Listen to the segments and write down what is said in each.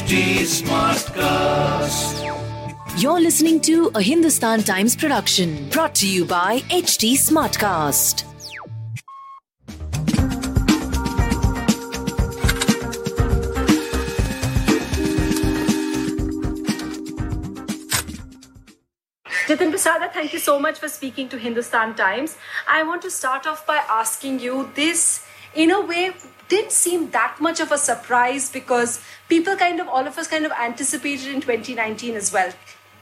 HT Smartcast. You're listening to a Hindustan Times production brought to you by HT Smartcast. Jitin Prasada, thank you so much for speaking to Hindustan Times. I want to start off by asking you this, in a way, didn't seem that much of a surprise because people kind of, all of us kind of anticipated in 2019 as well.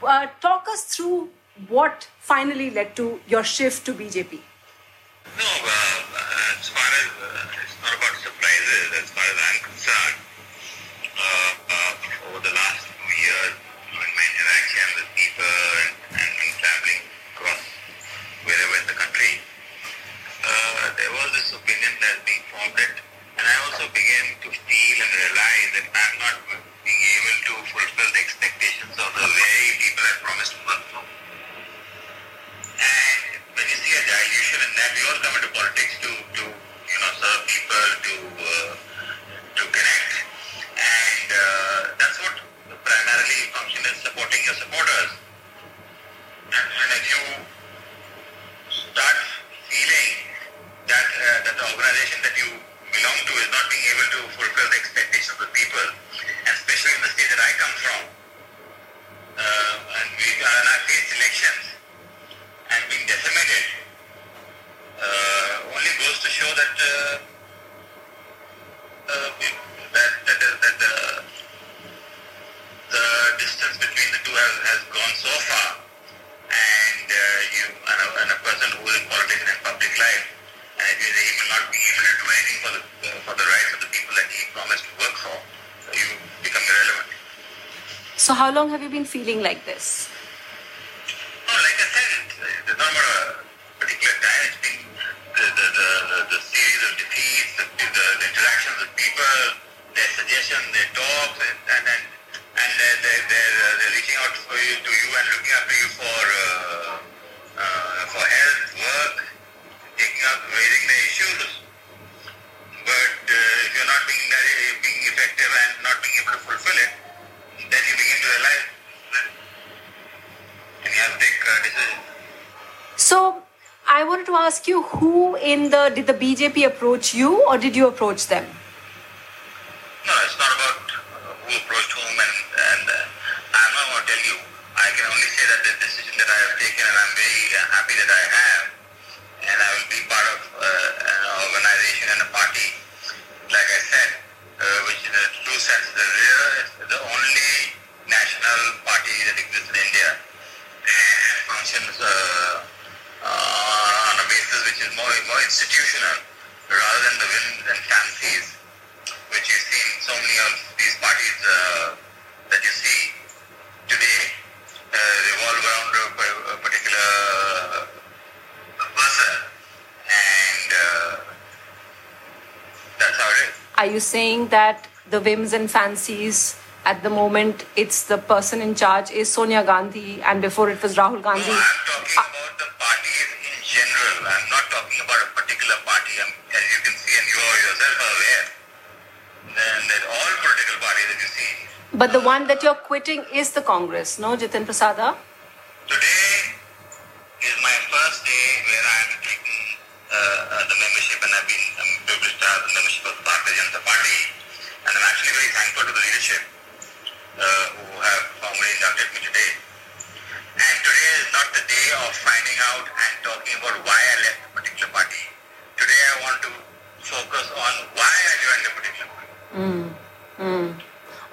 Uh, talk us through what finally led to your shift to BJP. No, uh, as far as uh, it's not about surprises, as far as I'm concerned, uh, uh, over the last two years, in my interaction with people and, and, and traveling across wherever in the country, uh, there was this opinion that being formed that, and I also began to feel and realize that I'm not being able to fulfill the expectations of the very people I promised to work for. And when you see a we all come into politics to, to you know, serve people, to uh, to connect, and uh, that's what primarily function is supporting your supporters. And, and if you start feeling that uh, that the organization that you belong to is not being able to fulfill the people, and especially in the state that I come from, uh, and we and I face elections and being decimated uh, only goes to show that uh, uh, we- that that, that, that the, the distance between the two has, has gone so far, and uh, you and a, and a person who is in politics and in public life, and if he will not be able to do anything for the for the rights of the people that he promised to work for, you become irrelevant. So, how long have you been feeling like this? No, like I said, it's not about a particular time. It's been the, the, the, the, the series of defeats, the, the, the interactions with people, their suggestions, their talks, and and and, and they're, they're, they're, uh, they're reaching out for you, to you and looking after you for uh, uh, for health, work, taking up, raising the issues. But uh, if you're not being very- being effective and not being able to fulfill it, then you begin to realize and you have to take uh, decisions. So, I wanted to ask you who in the did the BJP approach you or did you approach them? No, it's not about uh, who approached whom, and, and uh, I'm not going to tell you. I can only say that the decision that I have taken, and I'm very uh, happy that I have, and I will be part of uh, an organization and a party, like I said, uh, which in a true sense is the, real, it's the only national party that exists in India and functions uh, uh, on a basis which is more, more institutional rather than the whims and fancies which you see in so many of these parties uh, that you see today uh, revolve around a, pa- a particular person and uh, that's how it is. Are you saying that the whims and fancies at the moment it's the person in charge is Sonia Gandhi and before it was Rahul No, Gandhi? I'm talking about the parties in general. I'm not talking about a particular party. I'm, as you can see, and you are yourself aware, then that all political parties that you see But the one that you're quitting is the Congress, no, Jitin Prasada? Today is my first day where I'm uh, uh, Uh, uh, the membership and I've been I'm privileged to have the membership of the Bharatiya Janata Party and I'm actually very thankful to the leadership uh, who have formally inducted me today. And today is not the day of finding out and talking about why I left a particular party. Today I want to focus on why I joined a particular party. Mm, mm.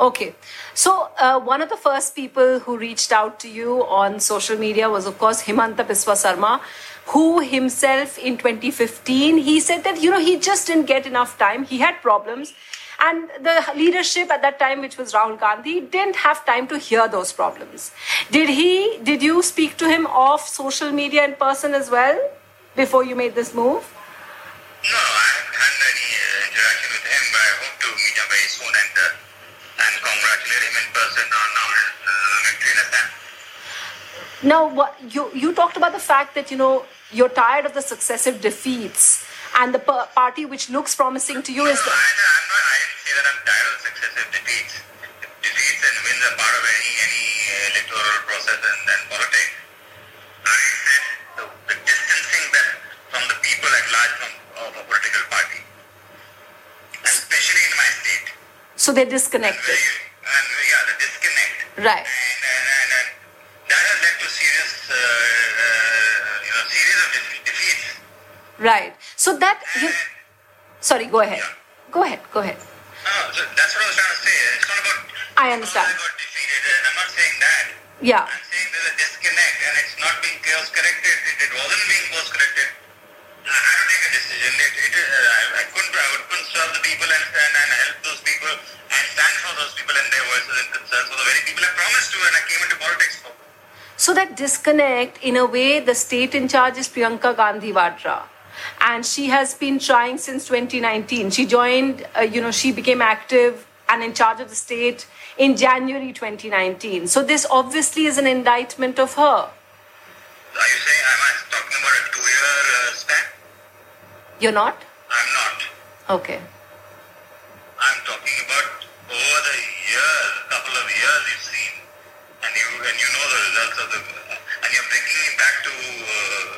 Okay. So, uh, one of the first people who reached out to you on social media was, of course, Himanta Biswa Sarma, who himself in 2015, he said that, you know, he just didn't get enough time. He had problems. And the leadership at that time, which was Rahul Gandhi, didn't have time to hear those problems. Did he, did you speak to him off social media in person as well before you made this move? No, I haven't had any uh, interaction with him, but I hope to meet him very soon and uh, and congratulate him in person on our uh, victory in Assam. Now, what, you you talked about the fact that you know you're tired of the successive defeats, and the per- party which looks promising to you is. The- I'm not, that I'm tired of successive defeats. Defeats and wins are part of any, any electoral process and, politics. I said the, distancing that from the people at large from, of a political party, especially in my state. So they're disconnected. And, yeah, they disconnect. Right. Right. So that you sorry, go ahead. Go ahead, go ahead. No, so that's what I was trying to say. It's not about I understand. I got defeated, I'm not saying that. Yeah. I'm saying there's a disconnect, and it's not being chaos corrected. It, it wasn't being course corrected. I to take a decision. It, it, uh, I, I couldn't, I couldn't serve the people and, and, and help those people and stand for those people and their voices and concerns for the very people I promised to, and I came into politics for. So that disconnect, in a way, the state in charge is Priyanka Gandhi Vadra. And she has been trying since 2019. She joined, uh, you know, she became active and in charge of the state in January 2019. So this obviously is an indictment of her. Are you saying, am I talking about a two-year uh, span? You're not? I'm not. Okay. I'm talking about over the years, couple of years you've seen, and you and you know the results of the, and you're bringing me back to uh,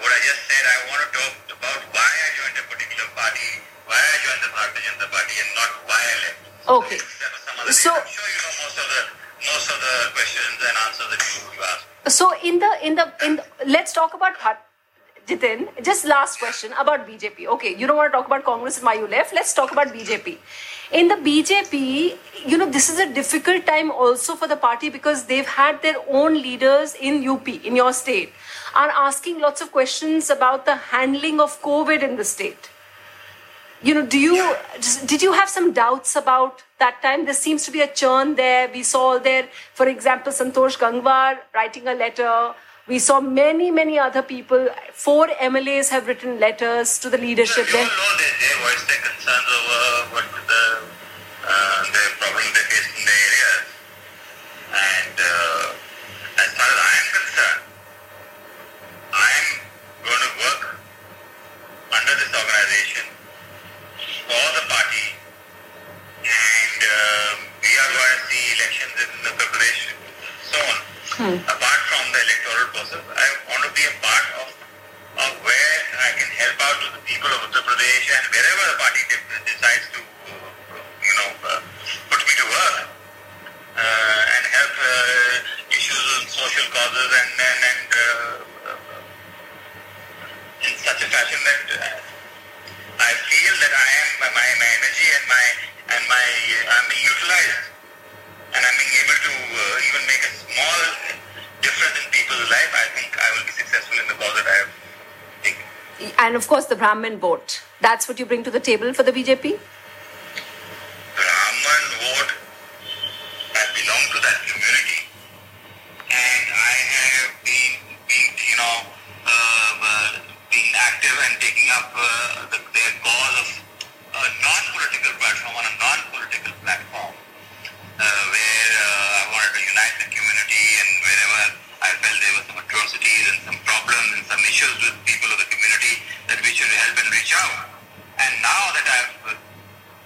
what I just said. I want to talk about why I joined a particular party, why I joined the Bharatiya Janata Party, and not why I left. Okay. That was some other So- I'm sure you know most of the most of the questions and answers that you, you asked. So in the in the in the, let's talk about Bhat- Jitin. Just last question about BJP. Okay, you don't want to talk about Congress and why you left. Let's talk about BJP. In the BJP, you know this is a difficult time also for the party because they've had their own leaders in UP in your state are asking lots of questions about the handling of COVID in the state you know do you did you have some doubts about that time there seems to be a churn there we saw there for example santosh gangwar writing a letter we saw many many other people. Four mlas have written letters to the leadership You all know they, they voiced their concerns over what the uh, the problem they face in the areas. And uh, as far as I am concerned, I am going to work under this organization for the party, and uh, we are going to see elections in Uttar Pradesh soon. Apart from the electoral process, I want to be a part of of where I can help out to the people of Uttar Pradesh and wherever the party de- decides to, you know, uh, put me to work uh, and help uh, issues on social causes and and, and in such a fashion that I feel that I am my, my energy and my and my I'm being utilized and I'm being able to even make a small difference in people's life. I think I will be successful in the cause that I have. And of course the brahmin vote. That's what you bring to the table for the bjp Brahman vote, I belong to that community, and I have been, you know, uh, uh, being active and taking up uh, the, of a non-political platform on a non-political platform, where I wanted to unite the community, and wherever I felt there were some atrocities and some issues with people of the community, that we should help and reach out. And now that I've uh,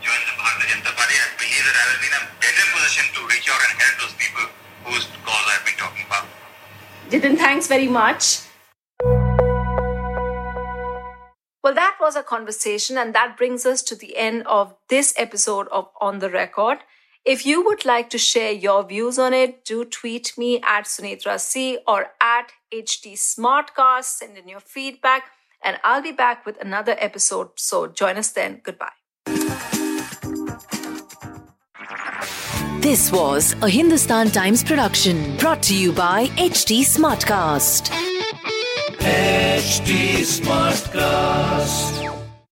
joined the Bharatiya Janata Party, I believe that I will be in a better position to reach out and help those people whose cause I've been talking about. Jitin, thanks very much. Well, that was a conversation, and that brings us to the end of this episode of On the Record. If you would like to share your views on it, do tweet me at Sunetra C or at HT Smartcast. Send in your feedback, and I'll be back with another episode. So join us then. Goodbye. This was a Hindustan Times production brought to you by HT Smartcast. HT Smartcast.